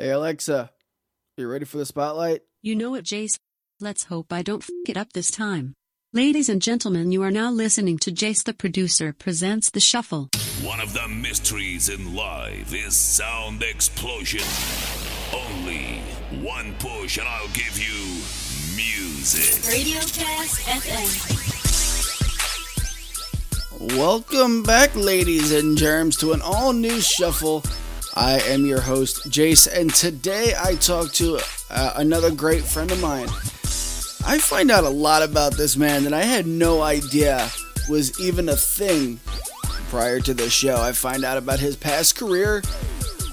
Hey Alexa, you ready for the spotlight? You know it, Jayce. Let's hope I don't f it up this time. Ladies and gentlemen, you are now listening to Jayce the producer presents The Shuffle. One of the mysteries in life is sound explosion. Only one push and I'll give you music. Radiocast FM. Welcome back, ladies and germs, to an all new shuffle. I am your host, Jayce, and today I talk to uh, another great friend of mine. I find out a lot about this man that I had no idea was even a thing prior to this show. I find out about his past career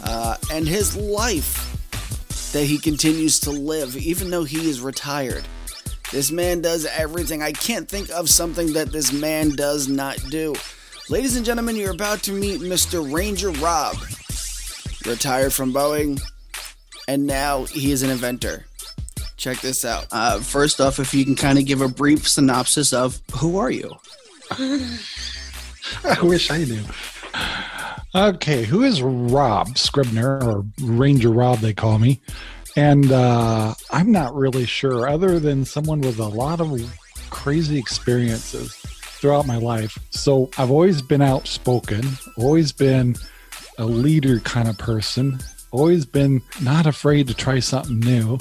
uh, and his life that he continues to live, even though he is retired. This man does everything. I can't think of something that this man does not do. Ladies and gentlemen, you're about to meet Mr. Ranger Rob. Retired from Boeing, and now he is an inventor. Check this out. Uh, first off, if you can kind of give a brief synopsis of who are you? I wish I knew. Okay, who is Rob Scribner or Ranger Rob? They call me, and uh, I'm not really sure. Other than someone with a lot of crazy experiences throughout my life, so I've always been outspoken, always been a leader kind of person, always been not afraid to try something new.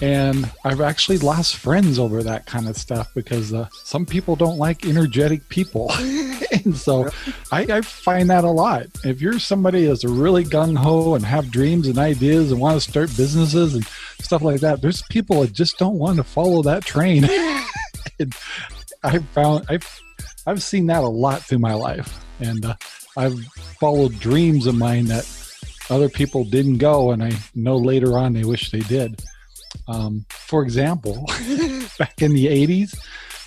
And I've actually lost friends over that kind of stuff because uh, some people don't like energetic people. and so I, I, find that a lot. If you're somebody that's really gung ho and have dreams and ideas and want to start businesses and stuff like that, there's people that just don't want to follow that train. I found I've I've seen that a lot through my life, and uh, I've followed dreams of mine that other people didn't go, and I know later on they wish they did. Um, for example, back in the 80s,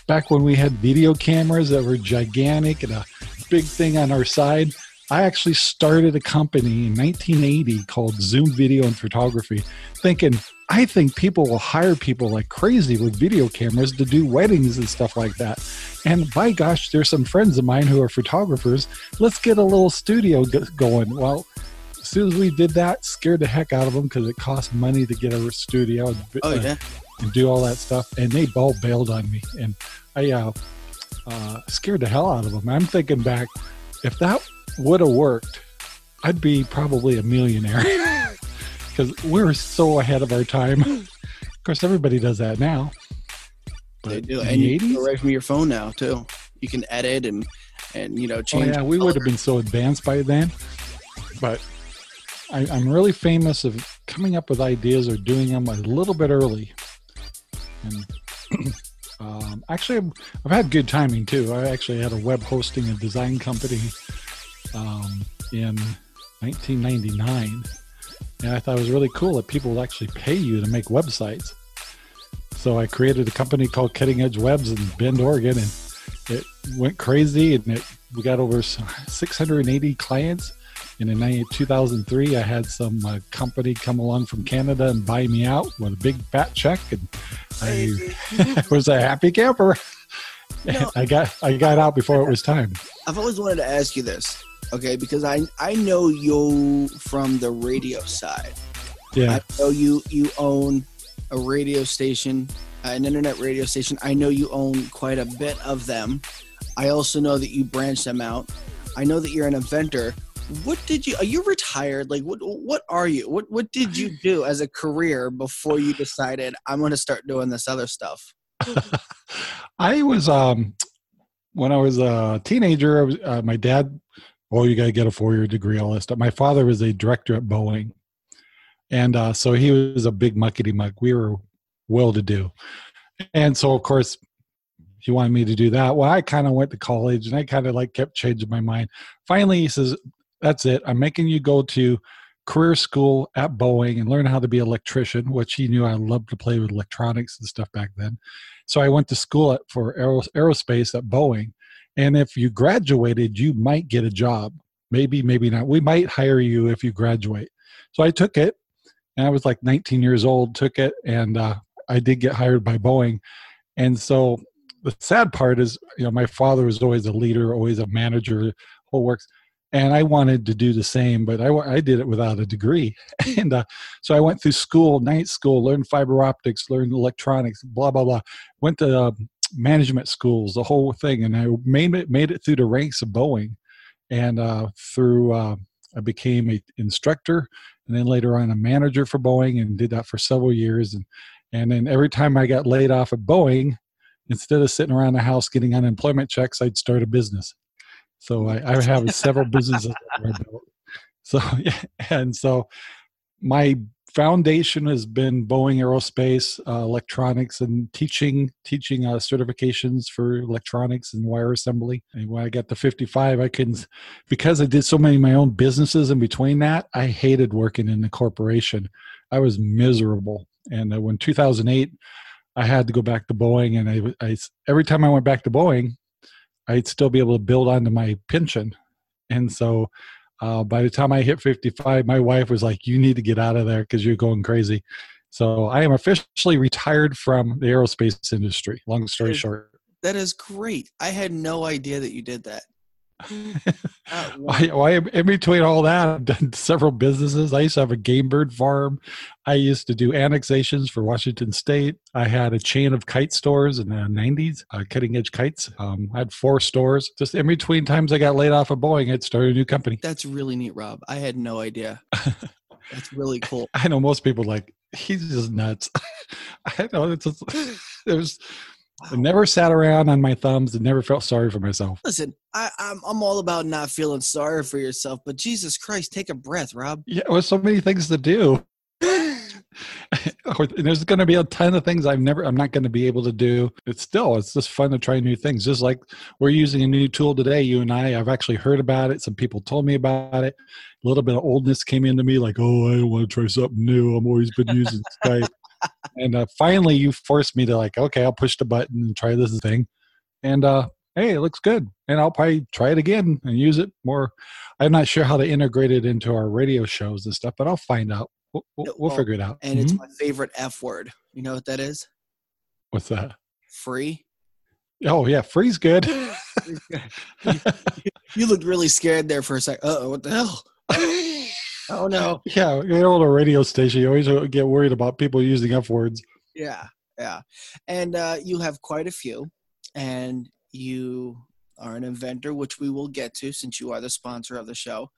back when we had video cameras that were gigantic and a big thing on our side, I actually started a company in 1980 called Zoom Video and Photography, thinking, I think people will hire people like crazy with video cameras to do weddings and stuff like that. And by gosh, there's some friends of mine who are photographers. Let's get a little studio going. Well, as soon as we did that, scared the heck out of them because it cost money to get a studio and, Oh, yeah. uh, and do all that stuff. And they all bailed on me. And I uh, uh, scared the hell out of them. I'm thinking back, if that would have worked, I'd be probably a millionaire because we were so ahead of our time. of course, everybody does that now. They do, and the you can 80s? go right from your phone now too. You can edit and and you know Oh change. yeah, we would have been so advanced by then. But I, I'm really famous of coming up with ideas or doing them a little bit early. And um, actually, I've, I've had good timing too. I actually had a web hosting and design company um, in 1999, and I thought it was really cool that people would actually pay you to make websites. So I created a company called Cutting Edge Webs in Bend, Oregon, and it went crazy and it, we got over 680 clients. And in 2003 i had some uh, company come along from canada and buy me out with a big fat check and i was a happy camper. No. i got i got out before it was time. I've always wanted to ask you this, okay? Because I I know you from the radio side. yeah I know you you own a radio station, uh, an internet radio station. I know you own quite a bit of them. I also know that you branch them out. I know that you're an inventor. What did you? Are you retired? Like what? What are you? What What did you do as a career before you decided I'm going to start doing this other stuff? I was um when I was a teenager. I was, uh, my dad, oh, you got to get a four year degree, all that stuff. My father was a director at Boeing, and uh, so he was a big muckety muck. We were well to do, and so of course he wanted me to do that. Well, I kind of went to college, and I kind of like kept changing my mind. Finally, he says, "That's it. I'm making you go to." career school at Boeing and learn how to be an electrician, which he knew I loved to play with electronics and stuff back then. So I went to school at, for aeros, aerospace at Boeing. And if you graduated, you might get a job. Maybe, maybe not. We might hire you if you graduate. So I took it, and I was like 19 years old. Took it, and uh, I did get hired by Boeing. And so the sad part is, you know, my father was always a leader, always a manager, whole works. and I wanted to do the same, but I, I did it without a degree. and uh, so I went through school, night school, learned fiber optics, learned electronics, blah blah blah. Went to uh, management schools, the whole thing, and I made it made it through the ranks of Boeing, and uh, through uh, I became a instructor, and then later on a manager for Boeing, and did that for several years. And and then every time I got laid off at Boeing, instead of sitting around the house getting unemployment checks, I'd start a business. So I, I have several businesses. So yeah, and so my foundation has been Boeing Aerospace, uh, electronics, and teaching teaching uh, certifications for electronics and wire assembly. And when I got to 55, I couldn't because I did so many of my own businesses in between that. I hated working in the corporation. I was miserable. And uh, when 2008, I had to go back to Boeing, and I, I every time I went back to Boeing, I'd still be able to build onto my pension. And so uh, by the time I hit 55, my wife was like, You need to get out of there because you're going crazy. So I am officially retired from the aerospace industry. Long story short. That is great. I had no idea that you did that. One- Why, why, in between all that, I've done several businesses. I used to have a game bird farm. I used to do annexations for Washington State. I had a chain of kite stores in the 90s, uh, cutting edge kites. Um, I had four stores. Just in between times I got laid off of Boeing, I'd started a new company. That's really neat, Rob. I had no idea. That's really cool. I know most people like, he's just nuts. I know it's just, was, I never sat around on my thumbs and never felt sorry for myself. Listen, I, I'm I'm all about not feeling sorry for yourself, but Jesus Christ, take a breath, Rob. Yeah, with so many things to do. There's going to be a ton of things I've never, I'm not going to be able to do. It's still, it's just fun to try new things. Just like we're using a new tool today, you and I. I've actually heard about it. Some people told me about it. A little bit of oldness came into me, like, oh, I want to try something new. I'm always been using Skype. And uh, finally, you forced me to like, okay, I'll push the button and try this thing. And uh, hey, it looks good. And I'll probably try it again and use it more. I'm not sure how to integrate it into our radio shows and stuff, but I'll find out. We'll, we'll, we'll figure it out. And it's Mhm. my favorite F word. You know what that is? What's that? Free. Oh yeah, free's good. You looked really scared there for a sec. Uh oh, what the hell? oh no. yeah, you know, on a radio station, you always get worried about people using f words. Yeah, yeah. And uh, you have quite a few, and you are an inventor, which we will get to since you are the sponsor of the show.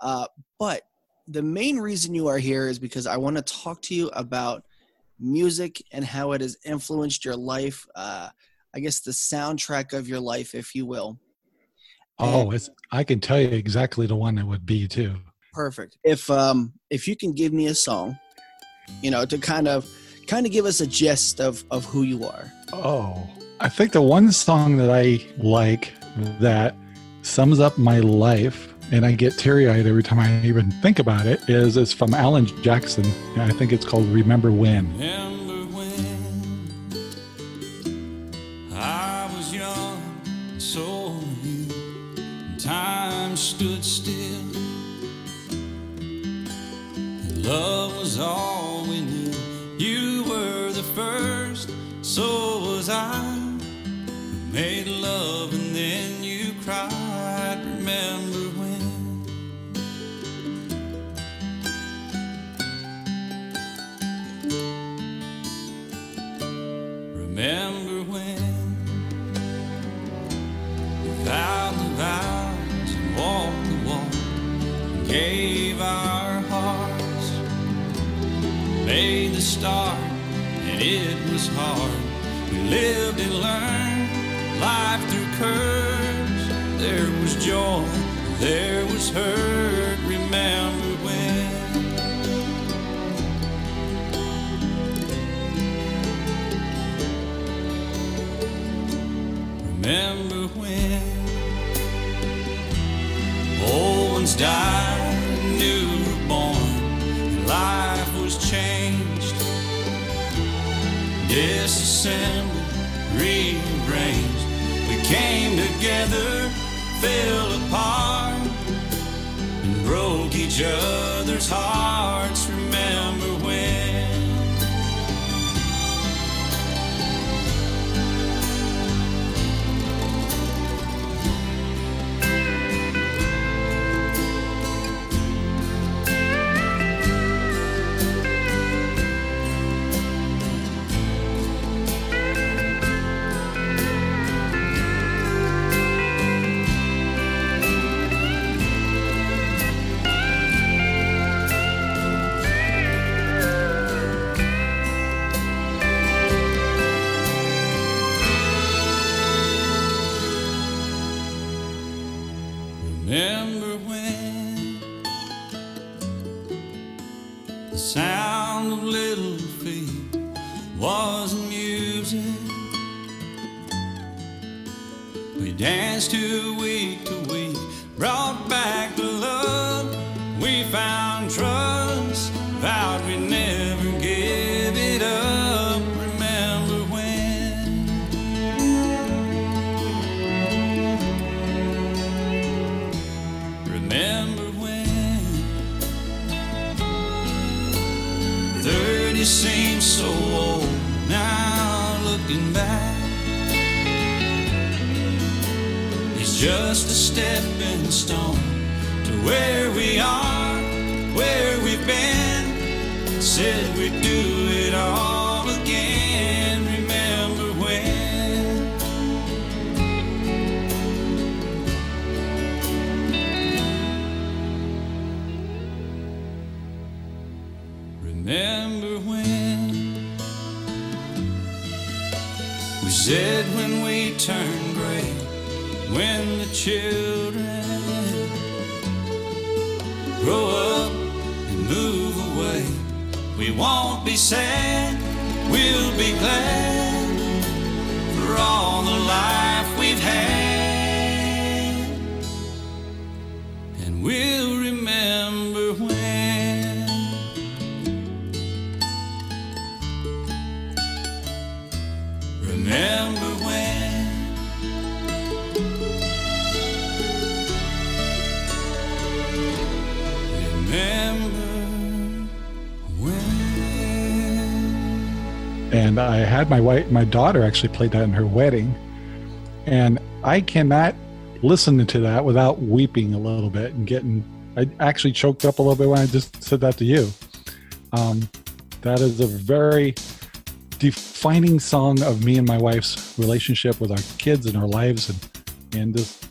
Uh, but the main reason you are here is because I want to talk to you about music and how it has influenced your life. Uh, I guess the soundtrack of your life, if you will. Oh, it's, I can tell you exactly the one it would be too. Perfect. If um if you can give me a song, you know, to kind of kind of give us a gist of of who you are. Oh, I think the one song that I like that sums up my life, and I get teary eyed every time I even think about it, is it's from Alan Jackson. and I think it's called "Remember When." Remember when I was young, so you. Time stood love was all we knew. You were the first, so was I. We made love and then you cried. Remember when? Remember when vowed the vows and walked the walk gave our made the start, and it was hard. We lived and learned life through curves. There was joy, there was hurt. Remember when? Remember when each other's hearts. Stepping stone to where we are, where we've been. Said we'd do my wife, my daughter actually played that in her wedding, and I cannot listen to that without weeping a little bit and getting. I actually choked up a little bit when I just said that to you. Um, that is a very defining song of me and my wife's relationship with our kids and our lives, and and just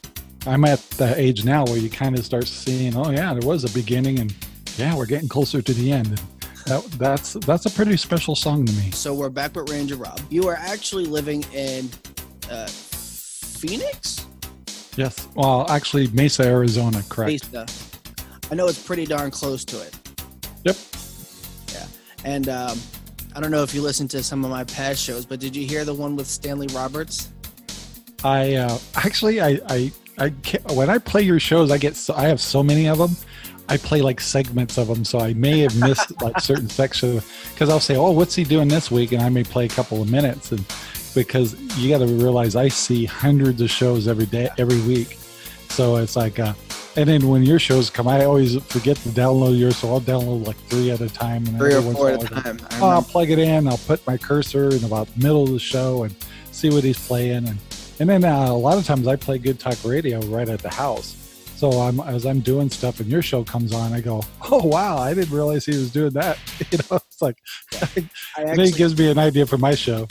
I'm at that age now where you kind of start seeing, oh yeah, there was a beginning, and yeah, we're getting closer to the end. That, that's that's a pretty special song to me. So we're back with Ranger Rob. You are actually living in uh, Phoenix? Yes. Well, actually, Mesa, Arizona, correct. Mesa. I know it's pretty darn close to it. Yep. Yeah. And um, I don't know if you listened to some of my past shows, but did you hear the one with Stanley Roberts? I uh, actually, I, I, I can't, when I play your shows, I get so, I have so many of them. I play like segments of them, so I may have missed like certain sections because I'll say, "Oh, what's he doing this week?" and I may play a couple of minutes, and because you got to realize I see hundreds of shows every day, every week, so it's like, uh, and then when your shows come, I always forget to download yours, so I'll download like three at a time, and Three or four at a I time. Oh, I'll plug it in. I'll put my cursor in about the middle of the show and see what he's playing, and and then uh, a lot of times I play Good Talk Radio right at the house. So I'm as I'm doing stuff and your show comes on, I go, oh wow, I didn't realize he was doing that. You know, it's like I actually, it gives me an idea for my show.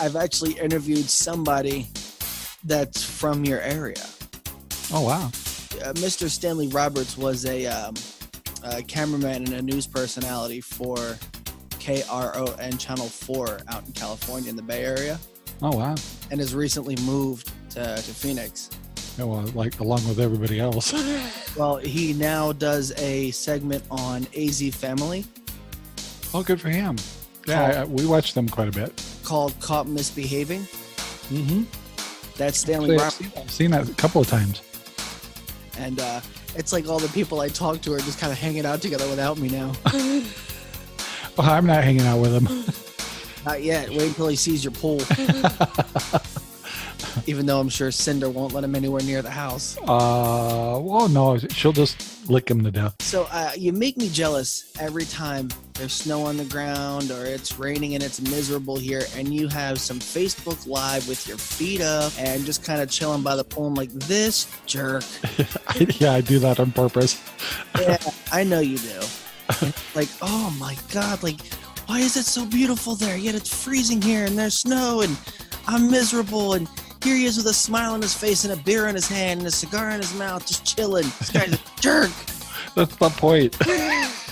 I've actually interviewed somebody that's from your area. Oh wow, uh, Mr. Stanley Roberts was a, um, a cameraman and a news personality for KRON Channel 4 out in California in the Bay Area oh wow. and has recently moved to, to Phoenix. Well, like along with everybody else. Well, he now does a segment on AZ Family oh, good for him. Yeah, I, I- we watch them quite a bit. called Caught Misbehaving. Mm-hmm. That's Stanley I've seen, I've seen that a couple of times. And uh, it's like all the people I talk to are just kind of hanging out together without me now. Well, I'm not hanging out with them. Not yet. Wait until he sees your pool. Even though I'm sure Cinder won't let him anywhere near the house. Uh, well, no, she'll just lick him to death. So uh, you make me jealous every time there's snow on the ground or it's raining and it's miserable here, and you have some Facebook Live with your feet up and just kind of chilling by the pool. I'm like, this jerk. Yeah, I do that on purpose. Yeah, I know you do. Like, oh my God, like, why is it so beautiful there? Yet it's freezing here and there's snow and I'm miserable. And here he is with a smile on his face and a beer in his hand and a cigar in his mouth, just chilling. This guy's a jerk. That's the point.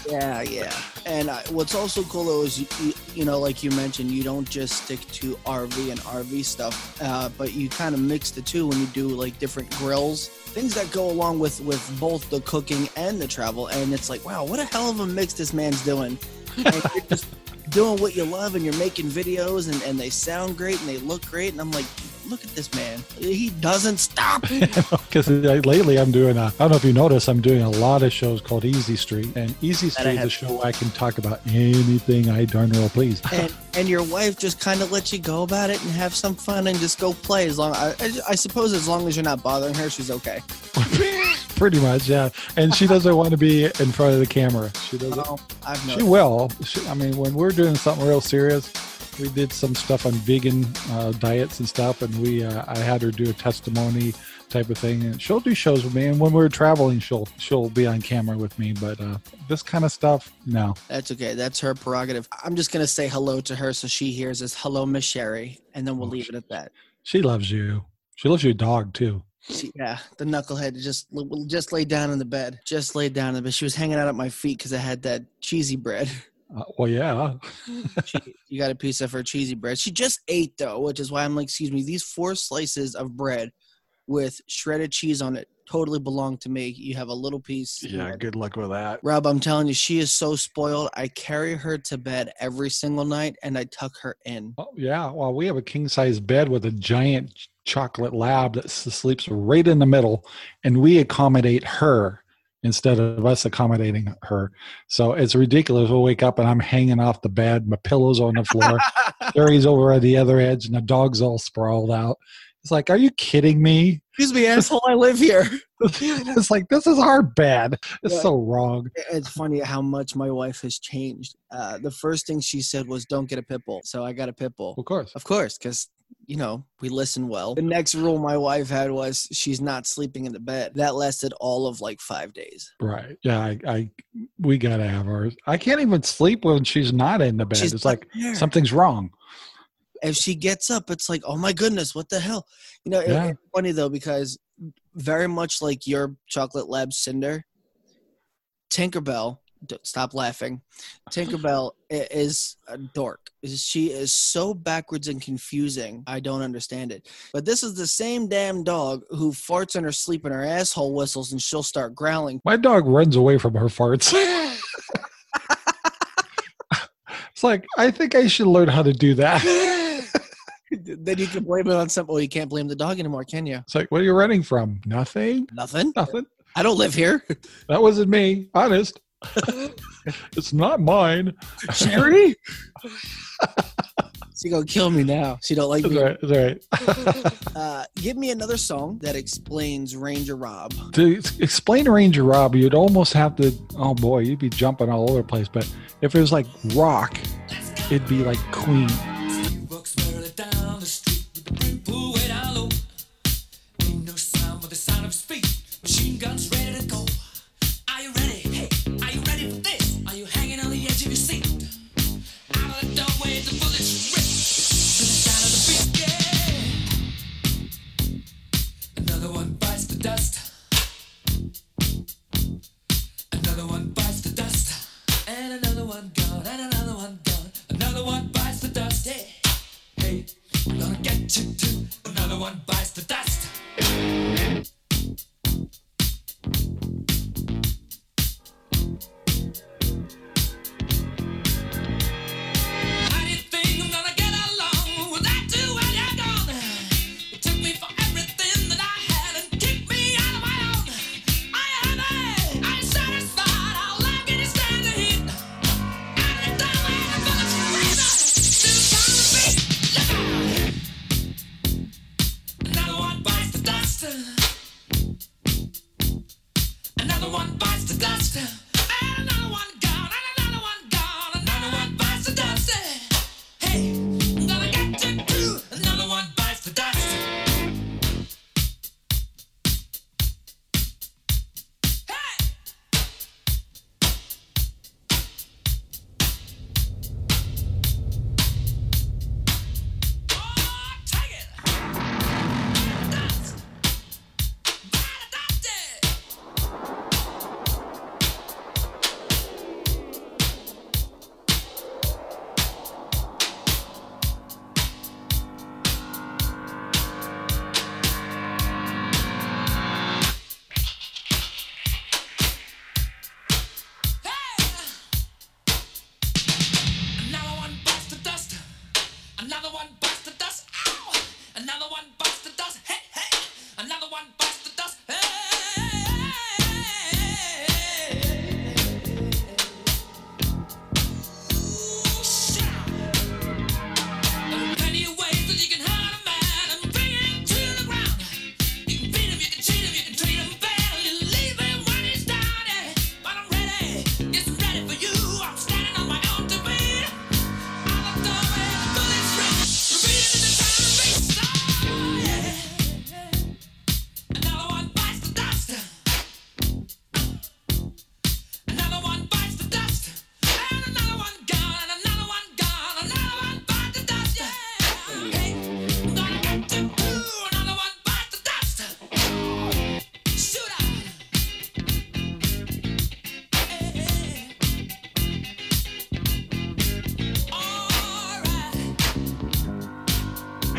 Yeah, yeah. And uh, what's also cool though is you, you, know, like you mentioned, you don't just stick to RV and RV stuff, uh, but you kind of mix the two when you do like different grills, things that go along with with both the cooking and the travel. And it's like, wow, what a hell of a mix this man's doing. And you're just doing what you love, and you're making videos, and, and they sound great and they look great. And I'm like, look at this man. He doesn't stop. Because lately I'm doing a, I don't know if you notice, I'm doing a lot of shows called Easy Street. And Easy Street is a show where I can talk about anything I darn well please. and and your wife just kind of lets you go about it and have some fun and just go play as long I, I, suppose as long as you're not bothering her she's okay Pretty much, yeah. And she doesn't want to be in front of the camera. She doesn't. Oh, i've She will. She, I mean, when we're doing something real serious, we did some stuff on vegan uh, diets and stuff, and we uh, I had her do a testimony type of thing, and she'll do shows with me. And when we're traveling, she'll she'll be on camera with me. But uh, this kind of stuff, no. that's okay that's her prerogative i'm just gonna say hello to her so she hears us hello miss sherry and then we'll Oh, leave it at that She loves you. She loves your dog too. she, yeah the knucklehead just just laid down in the bed just laid down in the bed she was hanging out at my feet because i had that cheesy bread Uh, well, yeah. she, you got a piece of her cheesy bread. She just ate though, which is why I'm like, excuse me, these four slices of bread with shredded cheese on it totally belong to me. You have a little piece. Yeah. Good luck with that. Rob, I'm telling you, she is so spoiled. I carry her to bed every single night and I tuck her in. Oh, yeah. Well, we have a king size bed with a giant chocolate lab that sleeps right in the middle, and we accommodate her instead of us accommodating her. So it's ridiculous. We'll wake up and I'm hanging off the bed, my pillow's on the floor, Terry's over at the other edge, and the dog's all sprawled out. It's like, are you kidding me? Excuse me, asshole. I live here. it's like this is our bed. It's Yeah. so wrong. It's funny how much my wife has changed. Uh, the first thing she said was, "Don't get a pit bull." So I got a pit bull. Of course. Of course, because you know we listen well. The next rule my wife had was she's not sleeping in the bed. That lasted all of like five days. Right. Yeah. I, I we gotta have ours. I can't even sleep when she's not in the bed. She's it's like there. something's wrong. If she gets up, it's like, oh my goodness, what the hell? You know, it- Yeah. it's funny though because very much like your chocolate lab Cinder, Tinkerbell. Stop laughing. Tinkerbell is a dork. She is so backwards and confusing. I don't understand it. But this is the same damn dog who farts in her sleep and her asshole whistles and she'll start growling. My dog runs away from her farts. it's like I think I should learn how to do that. Then you can blame it on something. Well, you can't blame the dog anymore, can you? It's like, what are you running from? Nothing. Nothing. Nothing. I don't live here. That wasn't me. Honest. it's not mine. Sherry? She gonna kill me now. She don't like me. all right. It's all right. Uh, give me another song that explains Ranger Rob. to explain Ranger Rob, you'd almost have to. Oh boy, you'd be jumping all over the place. But if it was like rock, it'd be like Queen.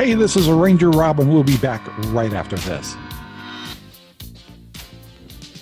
Hey, this is Ranger Rob, and we'll be back right after this.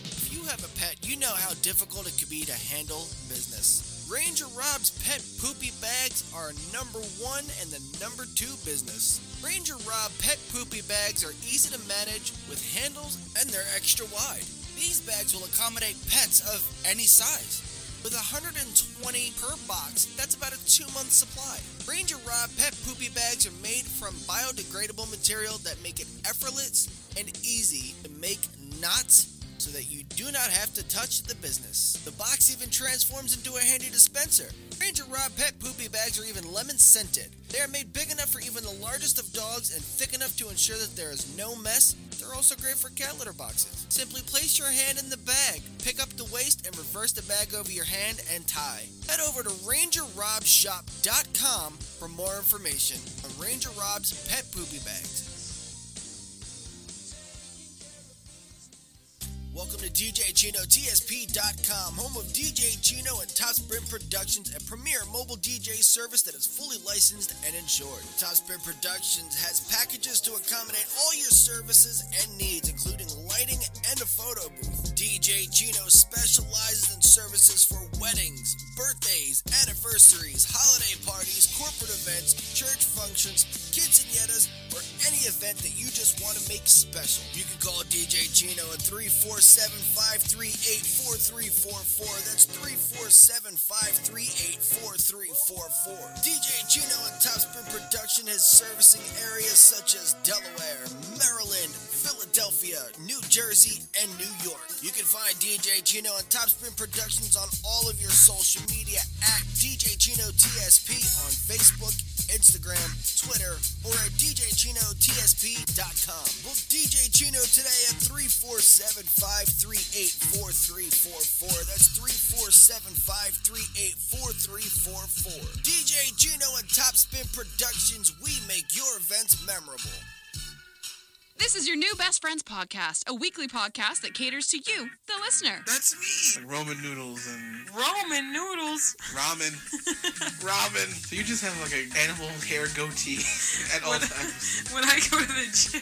If you have a pet, you know how difficult it can be to handle business. Ranger Rob's pet poopy bags are number one and the number two business. Ranger Rob pet poopy bags are easy to manage with handles and they're extra wide. These bags will accommodate pets of any size. With 120 per box, that's about a two month supply. Ranger Rob pet poopy bags are made from biodegradable material that make it effortless and easy to make knots so that you do not have to touch the business. The box even transforms into a handy dispenser. Ranger Rob pet poopy bags are even lemon scented. They are made big enough for even the largest of dogs and thick enough to ensure that there is no mess. They're also great for cat litter boxes. Simply place your hand in the bag, pick up the waste, and reverse the bag over your hand and tie. Head over to RangerRobShop.com for more information on Ranger Rob's pet poopy bags. Welcome to DJ Chino, TSP.com, home of DJ Chino and Top Spin Productions, a premier mobile DJ service that is fully licensed and insured. Top Spin Productions has packages to accommodate all your services and needs, including lighting and a photo booth. DJ Chino specializes in services for weddings, birthdays, anniversaries, holiday parties, corporate events, church functions, quinceañeras, or any event that you just want to make special. You can call DJ Chino at 347 538 4344. That's 347 538 4344. DJ Chino and Topspin Production is servicing areas such as Delaware, Maryland, Philadelphia, New Jersey, and New York. You can find DJ Chino and Topspin Productions on all of your social media at DJ Chino TSP on Facebook, Instagram, Twitter, or at DJChinoTSP.com. Book DJ Chino today at 347 538 4344. That's 347 538 4344. DJ Chino and Topspin Productions, we make your events memorable. This is your new Best Friends podcast, a weekly podcast that caters to you, the listener. That's me. Like Roman noodles and Roman noodles. ramen. ramen. So you just have like an animal hair goatee at all When- times. When I go to the gym,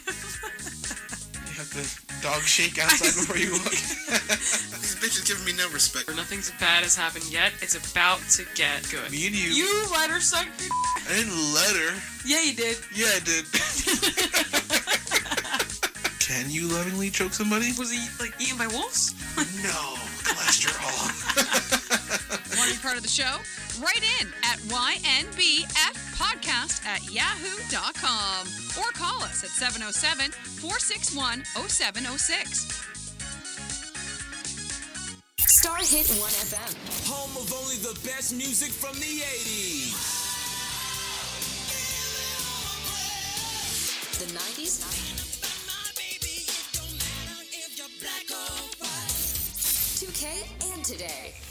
You have the dog shake outside before you walk. These bitches giving me no respect. nothing bad has happened yet. It's about to get good. Me and you. You let her suck your I didn't let her. Yeah, you did. Yeah, I did. Can you lovingly choke somebody? Was he like eaten by wolves? No. Cholesterol. Want to be part of the show? Write in at ynbfpodcast at yahoo.com or call us at 707 461 0706. Star Hit 1 FM. Home of only the best music from the 80s. The 90s. 2K and today.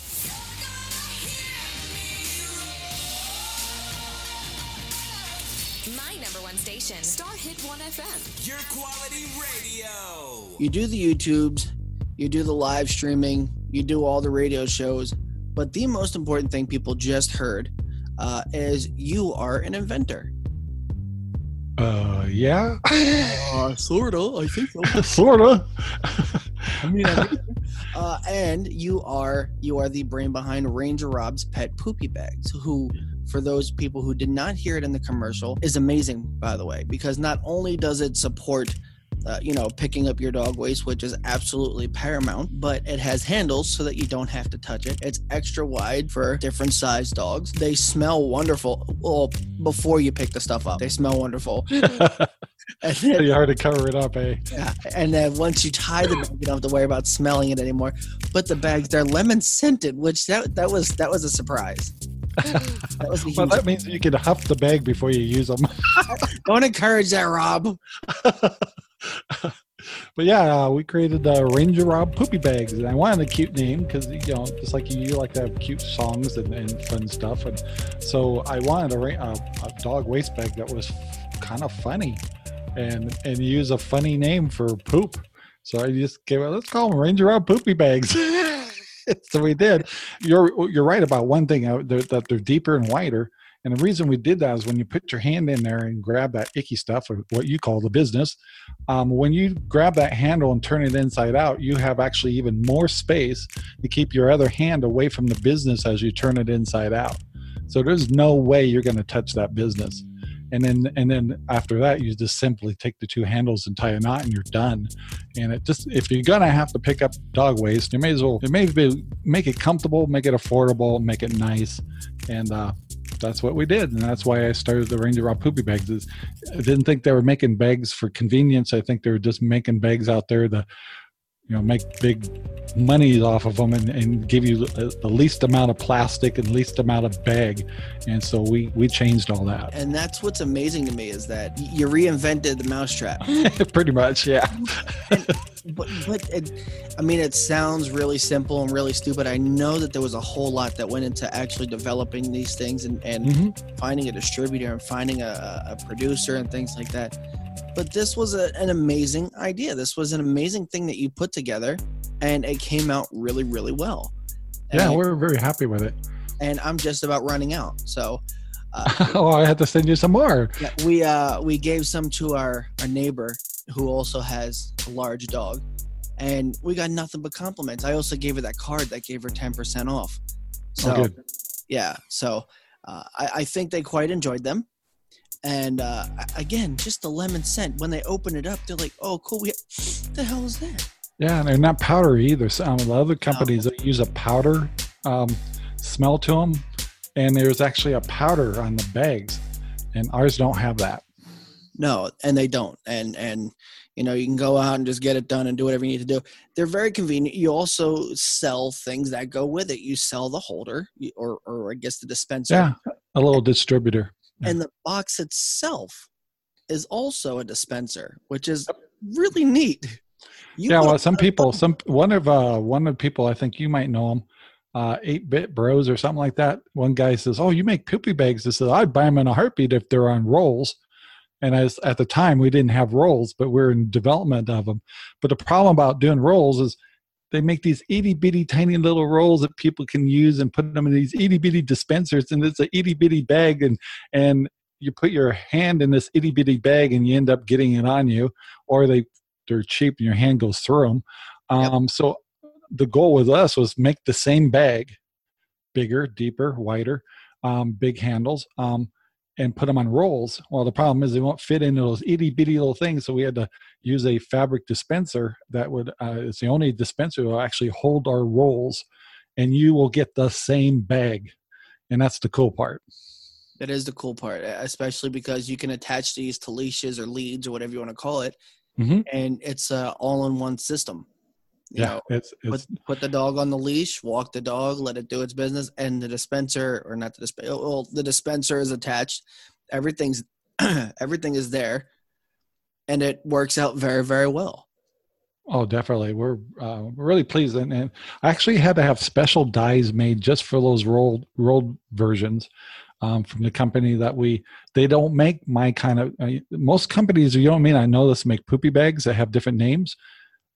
My number one station, Star Hit 1 FM. Your quality radio. You do the YouTubes, you do the live streaming, you do all the radio shows, but the most important thing people just heard uh, is you are an inventor. Uh, yeah, Uh, sort of. I think so. sort of. I mean, uh, and you are you are the brain behind Ranger Rob's Pet Poopy Bags, who, for those people who did not hear it in the commercial, is amazing. By the way, because not only does it support. Uh, you know, picking up your dog waste, which is absolutely paramount, but it has handles so that you don't have to touch it. It's extra wide for different size dogs. They smell wonderful. Well, before you pick the stuff up, they smell wonderful. And then- Pretty hard to cover it up, eh? yeah, and then once you tie the bag, you don't have to worry about smelling it anymore. But the bags, they're lemon scented, which that that was that was a surprise. That was Well, that means you can huff the bag before you use them. Don't encourage that, Rob. but yeah, uh, we created uh, Ranger Rob Poopy Bags, and I wanted a cute name because you know, just like you, you like to have cute songs and, and fun stuff, and so I wanted a, a, a dog waste bag that was kind of funny, and and use a funny name for poop. So I just gave it. Let's call them Ranger Rob Poopy Bags. so we did. You're you're right about one thing uh, they're, that they're deeper and wider, And the reason we did that is when you put your hand in there and grab that icky stuff, or what you call the business, um, when you grab that handle and turn it inside out, you have actually even more space to keep your other hand away from the business as you turn it inside out. So there's no way you're going to touch that business. And then and then after that, you just simply take the two handles and tie a knot, and you're done. And it just if you're gonna have to pick up dog waste, you may as well it may be make it comfortable, make it affordable, make it nice, and uh, that's what we did, and that's why I started the Ranger Rob Poopy Bags. Is I didn't think they were making bags for convenience. I think they were just making bags out there to, you know, make big monies off of them and, and give you the, the least amount of plastic and least amount of bag. And so we we changed all that. And that's what's amazing to me is that you reinvented the mousetrap. Pretty much, yeah. but but it, I mean, it sounds really simple and really stupid. I know that there was a whole lot that went into actually developing these things and, and Mhm. finding a distributor and finding a, a producer and things like that. But this was a, an amazing idea. This was an amazing thing that you put together, and it came out really, really well. Yeah, we're very happy with it. and I'm just about running out. So oh, I had to send you some more. yeah, we uh we gave some to our our neighbor who also has a large dog, and we got nothing but compliments. I also gave her that card that gave her ten percent off. So Oh, good. yeah, so uh, I, I think they quite enjoyed them. And uh, again, just the lemon scent. When they open it up, they're like, "Oh, cool! We, the hell is that?" Yeah, and they're not powdery either. Some of the other companies that use a powder um, smell to them, and there's actually a powder on the bags, and ours don't have that. No, and they don't. And and you know, you can go out and just get it done and do whatever you need to do. They're very convenient. You also sell things that go with it. You sell the holder or or I guess the dispenser. Yeah, a little distributor. And the box itself is also a dispenser, which is really neat. You yeah, well, some lot of people, some one of uh, one of the people, I think you might know him, uh, eight bit bros or something like that. One guy says, "Oh, you make poopy bags." I said, "I'd buy them in a heartbeat if they're on rolls." And as at the time we didn't have rolls, but we're in development of them. But the problem about doing rolls is they make these itty bitty tiny little rolls that people can use and put them in these itty bitty dispensers, and it's a itty bitty bag, and and you put your hand in this itty bitty bag, and you end up getting it on you, or they they're cheap and your hand goes through them. Um, So the goal with us was make the same bag, bigger, deeper, wider, um, big handles, um, and put them on rolls. Well, the problem is they won't fit into those itty bitty little things, so we had to use a fabric dispenser that would. Uh, it's the only dispenser that will actually hold our rolls, and you will get the same bag, and that's the cool part. That is the cool part, especially because you can attach these to leashes or leads or whatever you want to call it, Mhm. and it's a all-in-one system. You Yeah, know, it's it's put, put the dog on the leash, walk the dog, let it do its business, and the dispenser or not the dispenser, well, the dispenser is attached. Everything's everything is there, and it works out very very well. Oh, definitely. We're uh, we're really pleased, and, and I actually had to have special dies made just for those rolled rolled versions um, from the company that we. They don't make my kind of. Uh, most companies, you know what I mean. I know this make poopy bags that have different names.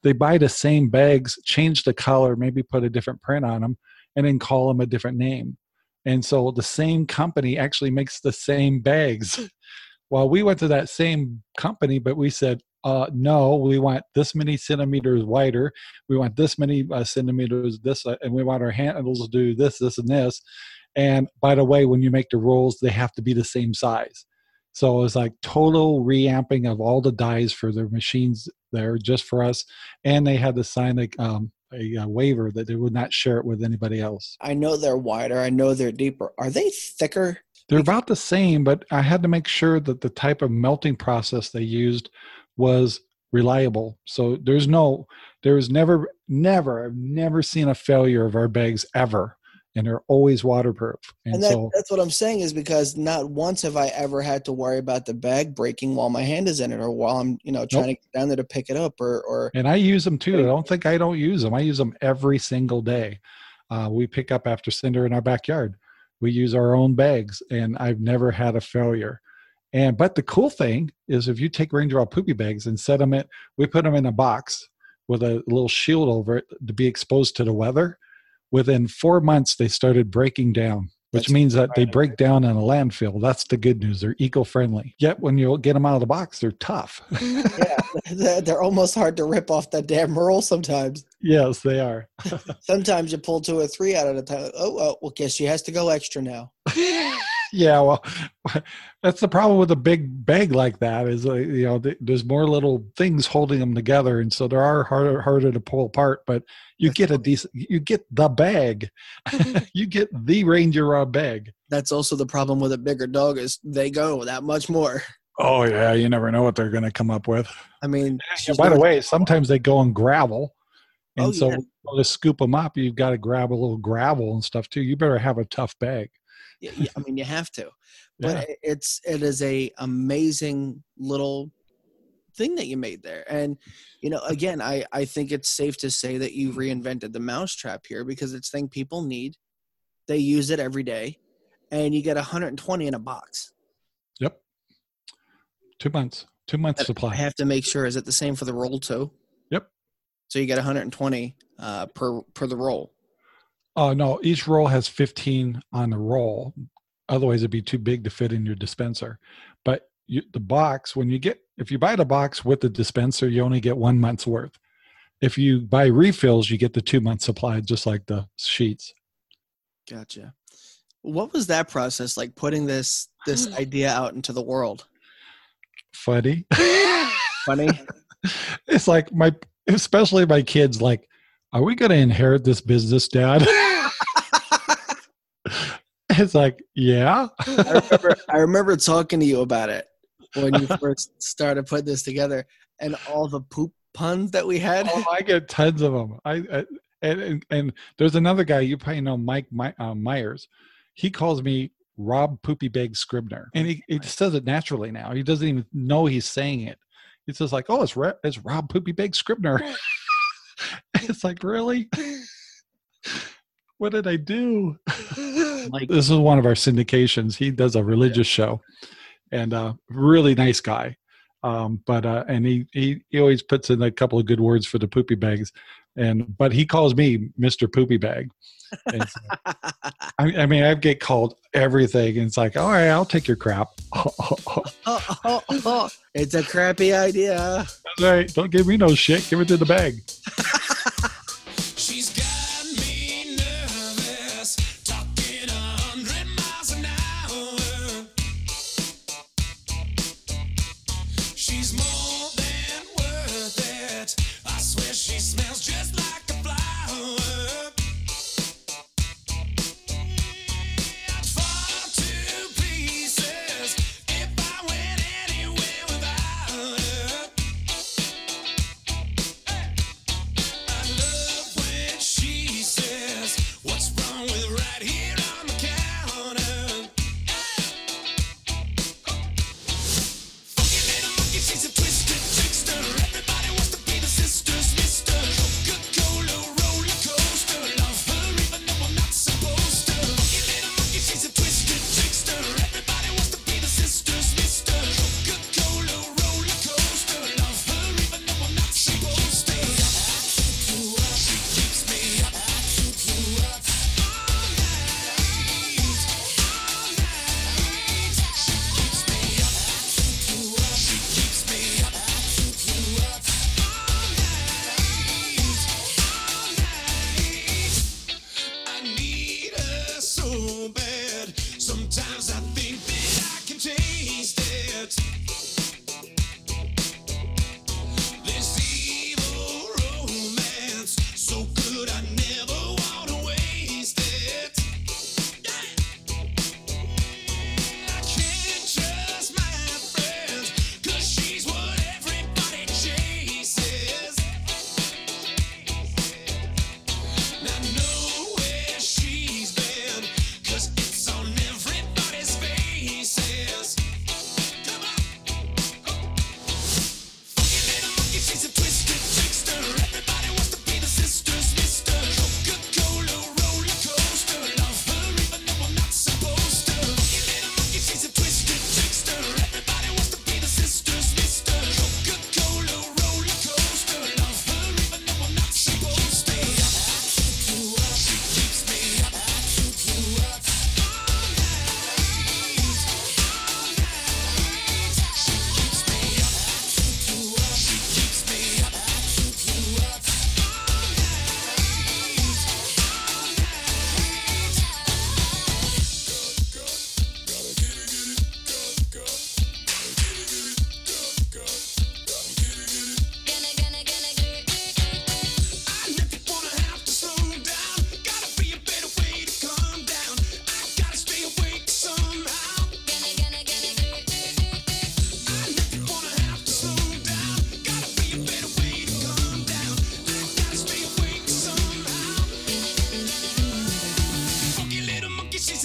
They buy the same bags, change the color, maybe put a different print on them, and then call them a different name. And so the same company actually makes the same bags. well, we went to that same company, but we said, uh, no, we want this many centimeters wider. We want this many uh, centimeters, this, uh, and we want our handles to do this, this, and this. And by the way, when you make the rolls, they have to be the same size. So it was like total reamping of all the dies for their machines there just for us. And they had to sign a, um, a, uh waiver that they would not share it with anybody else. I know they're wider. I know they're deeper. Are they thicker? They're about the same, but I had to make sure that the type of melting process they used was reliable. So there's no, there's never, never, I've never seen a failure of our bags ever. And they're always waterproof. And, And that, so, that's what I'm saying is because not once have I ever had to worry about the bag breaking while my hand is in it or while I'm, you know, trying to get down there to pick it up or, or and I use them too. I don't think I don't use them. I use them every single day. Uh, we pick up after cinder in our backyard. We use our own bags, and I've never had a failure. And but the cool thing is, if you take Ranger All poopy bags and set them in, we put them in a box with a little shield over it to be exposed to the weather. Within four months, they started breaking down. which means that they break down in a landfill. That's the good news. They're eco-friendly. Yet when you get them out of the box, they're tough. yeah, they're, they're almost hard to rip off that damn roll sometimes. yes, they are. Sometimes you pull two or three out at a time. Oh, oh well, guess she has to go extra now. Yeah, well, that's the problem with a big bag like that is uh, you know th- there's more little things holding them together, and so they are harder harder to pull apart. But you get a decent, you get the bag, you get the Ranger Rob bag. That's also the problem with a bigger dog is they go that much more. Oh yeah, you never know what they're going to come up with. I mean, Yeah, by the way, sometimes they go on gravel, and Oh, so yeah. to scoop them up, you've got to grab a little gravel and stuff too. You better have a tough bag. I mean, you have to. But Yeah. it's it is a amazing little thing that you made there, and you know, again, I I think it's safe to say that you reinvented the mousetrap here because it's thing people need. They use it every day, and you get 120 in a box. Yep. Two months. Two months I supply. have to make sure is it the same for the roll too? Yep. So you get 120 uh, per per the roll. Oh no, each roll has 15 on the roll. Otherwise, it'd be too big to fit in your dispenser. But you, the box, when you get, if you buy the box with the dispenser, you only get one month's worth. If you buy refills, you get the two month supply, just like the sheets. Gotcha. What was that process like putting this this mm. idea out into the world? Funny. Funny. it's like my, especially my kids, like, are we going to inherit this business, Dad? it's like, yeah. I remember I remember talking to you about it when you first started putting this together and all the poop puns that we had. Oh, I get tons of them. I, I and, and and there's another guy you probably know, Mike My, uh, Myers. He calls me Rob Poopy Bag Scribner, and he, he just does it naturally now. He doesn't even know he's saying it. It's just like, oh, it's Re- it's Rob Poopy Bag Scribner. it's like, really? what did I do? Like- this is one of our syndications. He does a religious show, and uh, really nice guy. Um, but uh, and he, he he always puts in a couple of good words for the poopy bags, and but he calls me Mister Poopy Bag. And so- I, I mean, I get called everything, and it's like, all right, I'll take your crap. Oh, oh, oh, it's a crappy idea. Right. Don't give me no shit. Give it to the bag.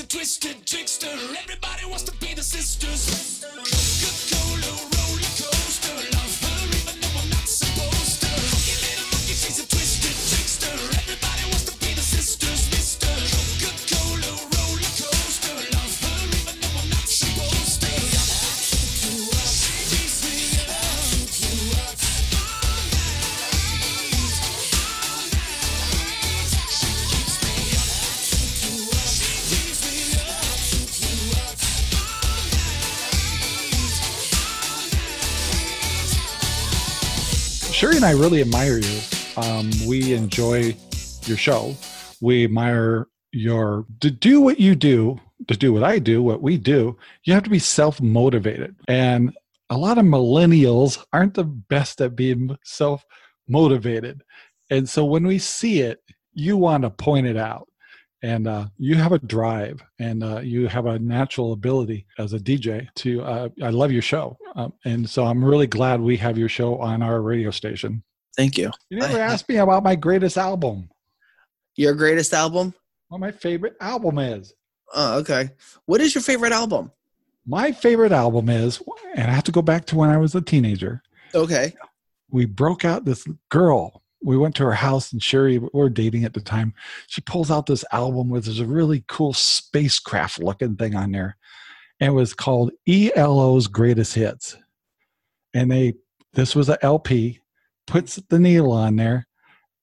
twisted trickster. Everybody wants to be the sisters. And I really admire you. Um, we enjoy your show. We admire your to do what you do, to do what I do, what we do. You have to be self motivated, and a lot of millennials aren't the best at being self motivated. And so when we see it, you want to point it out. And uh, you have a drive, and uh, you have a natural ability as a DJ to. Uh, I love your show, um, and so I'm really glad we have your show on our radio station. Thank you. You never asked me about my greatest album. Your greatest album? What my favorite album is. Oh, okay. What is your favorite album? My favorite album is, and I have to go back to when I was a teenager. Okay. We broke out this girl. We went to her house, and Sherry, we were dating at the time. She pulls out this album with there's a really cool spacecraft looking thing on there. And it was called ELO's Greatest Hits. And they, this was a LP, puts the needle on there,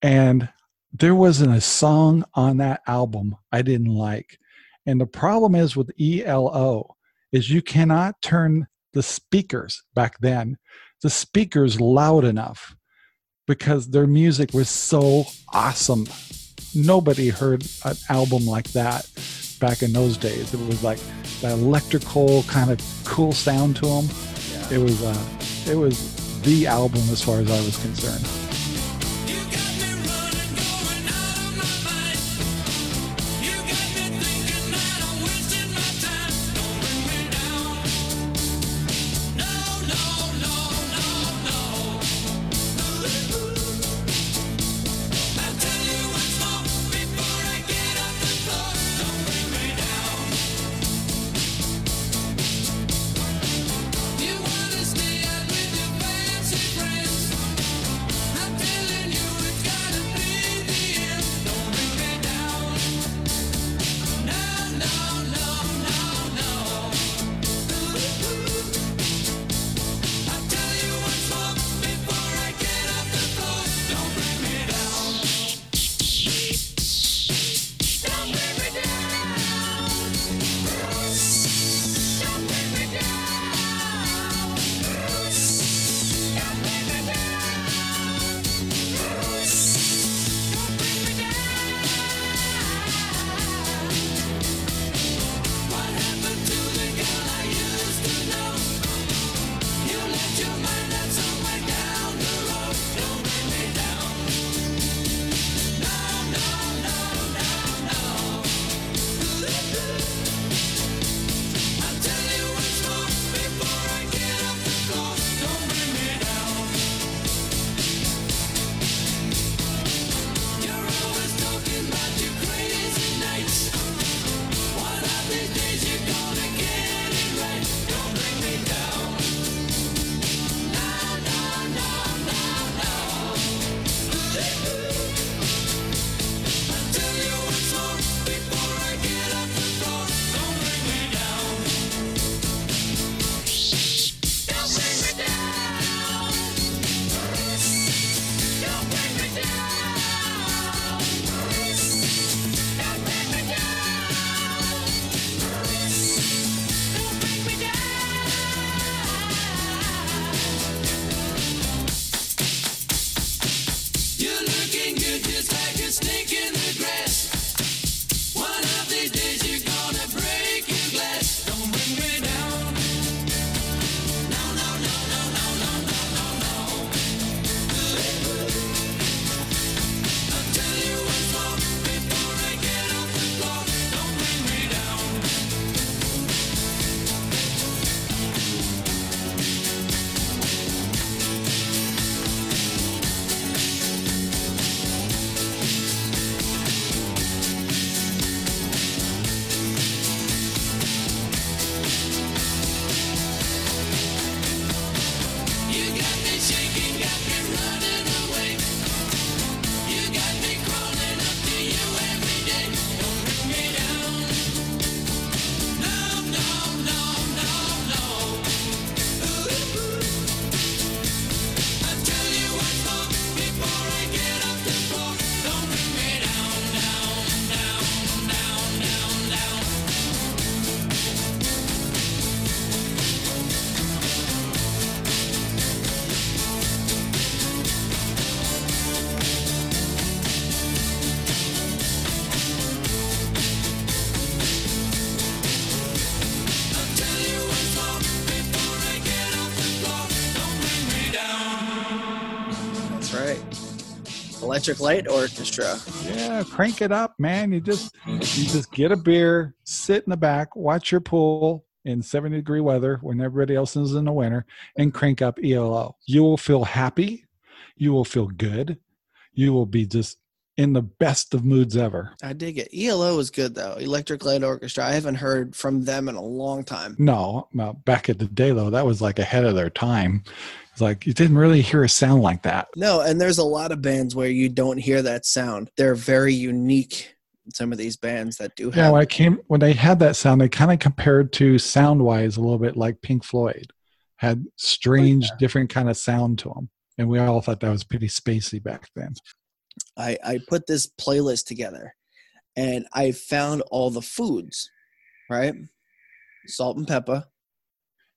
and there wasn't a song on that album I didn't like. And the problem is with ELO is you cannot turn the speakers back then, the speakers loud enough because their music was so awesome. Nobody heard an album like that back in those days. It was like that electrical kind of cool sound to them. It was uh, it was the album as far as I was concerned. Electric Light Orchestra. Yeah, crank it up, man. You just you just get a beer, sit in the back, watch your pool in 70 degree weather when everybody else is in the winter, and crank up ELO. You will feel happy. You will feel good. You will be just in the best of moods ever. I dig it. ELO is good though. Electric Light Orchestra. I haven't heard from them in a long time. No, no, back in the day though, that was like ahead of their time. It's like you didn't really hear a sound like that. No, and there's a lot of bands where you don't hear that sound. They're very unique. Some of these bands that do have. Yeah, when I came when they had that sound, they kind of compared to sound wise a little bit like Pink Floyd, had strange, oh, different kind of sound to them, and we all thought that was pretty spacey back then. I, I put this playlist together and I found all the foods, right? Salt-N-Pepa,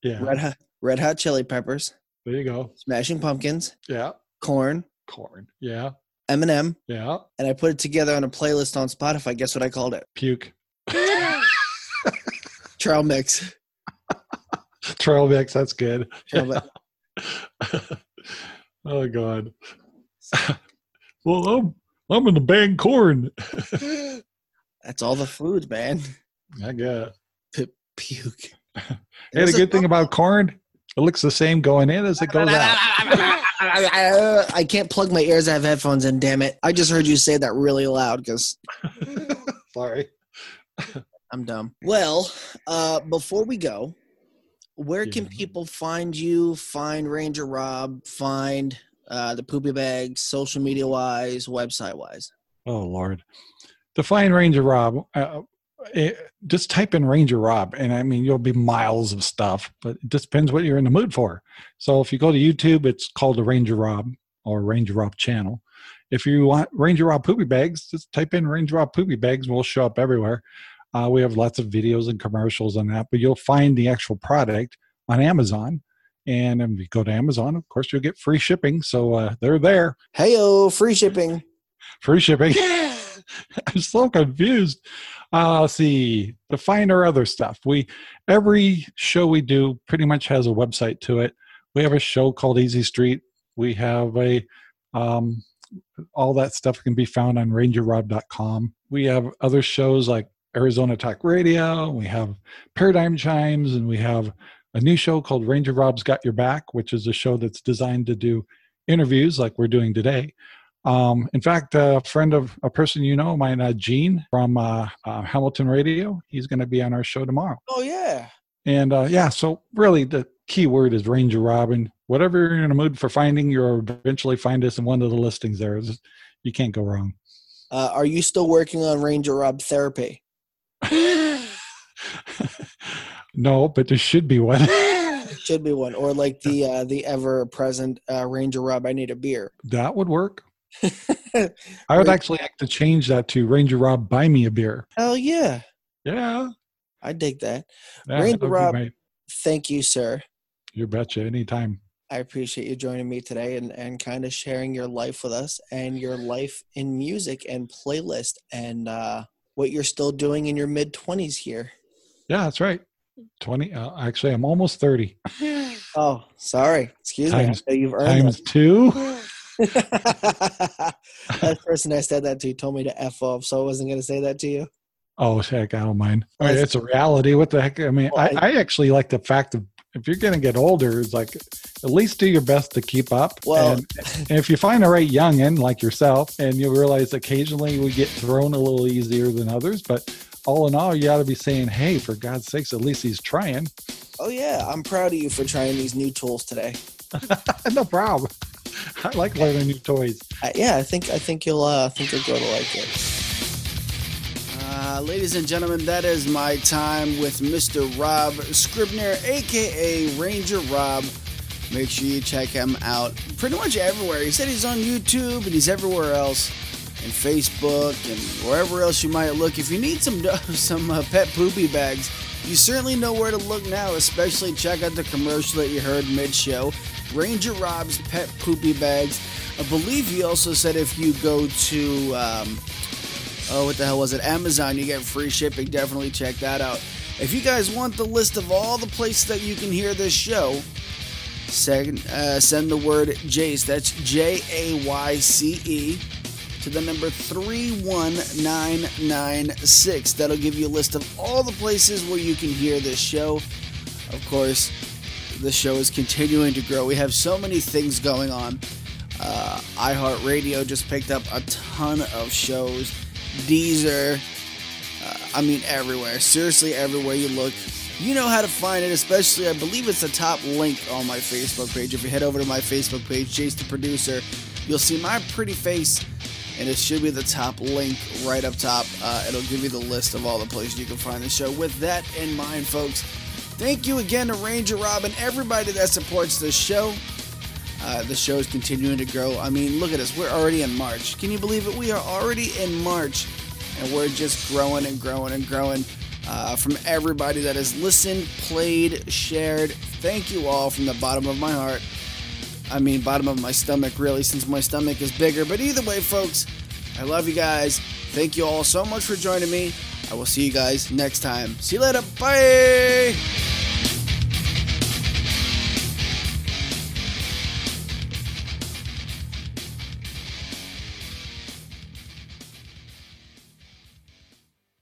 Yeah, red hot, red hot chili peppers, there you go. smashing pumpkins, Yeah, Korn, Korn. Yeah, Eminem, yeah, and I put it together on a playlist on Spotify. Guess what I called it? puke. Trail mix. Trail mix. That's good. Trail oh God. Well, I'm I'm in the band Korn. That's all the food, man. I got P- puke. Hey, the There's a good thing about corn, it looks the same going in as it goes out. I can't plug my ears. I have headphones in. Damn it! I just heard you say that really loud because Sorry. I'm dumb. Well, uh, before we go, where can people find you? Find Ranger Rob. Find uh, the poopy bags, social media wise, website wise. Oh Lord. Define Ranger Rob. Uh, it, just type in Ranger Rob, and I mean you'll be miles of stuff, but it just depends what you're in the mood for. So if you go to YouTube, it's called the Ranger Rob or Ranger Rob channel. If you want Ranger Rob poopy bags, just type in Ranger Rob poopy bags. We'll show up everywhere. Uh, we have lots of videos and commercials on that, but you'll find the actual product on Amazon. And if you go to Amazon, of course, you'll get free shipping. So uh, they're there. Heyo, free shipping. Free shipping. I'm so confused. Uh, let's see. To find our other stuff, we every show we do pretty much has a website to it. We have a show called Easy Street. We have a um, all that stuff can be found on rangerrob.com. We have other shows like Arizona Talk Radio. We have Paradigm Chimes, and we have a new show called Ranger Rob's Got Your Back, which is a show that's designed to do interviews like we're doing today. Um, in fact, a friend of a person you know, mine, uh, Gene from uh, uh, Hamilton Radio, he's going to be on our show tomorrow. Oh yeah. And uh, yeah, so really the key word is Ranger Robin. Whatever you're in a mood for finding, you'll eventually find us in one of the listings there. It's- You can't go wrong. Uh, are you still working on Ranger Rob therapy? no, but there should be one. Should be one, or like the uh, the ever present uh, Ranger Rob. I need a beer. that would work. I would actually like to change that to Ranger Rob, buy me a beer. Hell yeah, Yeah. I dig that. yeah Ranger that would be Rob, my- thank you, sir. you betcha. Anytime. I appreciate you joining me today and, and kind of sharing your life with us and your life in music and playlist and uh, what you're still doing in your mid 20s here. Yeah, that's right. 20. Uh, actually, I'm almost 30. Oh, sorry. Excuse Times- me. I know you've earned Times two. that. that person I said that to told me to F off, so I wasn't going to say that to you. Oh, heck, I don't mind. I mean, it's a reality. What the heck? I mean, I, I actually like the fact of if you're going to get older, it's like at least do your best to keep up. Well- and, and if you find the right youngin like yourself, and you'll realize occasionally we get thrown a little easier than others, but all in all, you ought to be saying, "Hey, for God's sakes, at least he's trying." Oh, yeah. I'm proud of you for trying these new tools today. no problem. I like learning new toys. Uh, yeah, I think I think you'll uh, I think you'll grow to like it. Uh, ladies and gentlemen, that is my time with Mr. Rob Scribner, aka Ranger Rob. Make sure you check him out pretty much everywhere. He said he's on YouTube and he's everywhere else, and Facebook and wherever else you might look. If you need some some uh, pet poopy bags, you certainly know where to look now. Especially check out the commercial that you heard mid show. Ranger Rob's pet poopy bags. I believe he also said if you go to um, oh, what the hell was it? Amazon, you get free shipping. Definitely check that out. If you guys want the list of all the places that you can hear this show, send, uh, send the word Jayce. That's J A Y C E to the number 31996. That'll give you a list of all the places where you can hear this show. Of course, the show is continuing to grow. We have so many things going on. Uh, iHeartRadio just picked up a ton of shows. Deezer, uh, I mean, everywhere. Seriously, everywhere you look, you know how to find it. Especially, I believe it's the top link on my Facebook page. If you head over to my Facebook page, Jayce the Producer, you'll see my pretty face, and it should be the top link right up top. Uh, it'll give you the list of all the places you can find the show. With that in mind, folks, thank you again to Ranger Rob and everybody that supports this show. Uh, the show is continuing to grow. I mean, look at us. We're already in March. Can you believe it? We are already in March, and we're just growing and growing and growing. Uh, from everybody that has listened, played, shared, thank you all from the bottom of my heart. I mean, bottom of my stomach, really, since my stomach is bigger. But either way, folks, I love you guys. Thank you all so much for joining me. I will see you guys next time. See you later. Bye.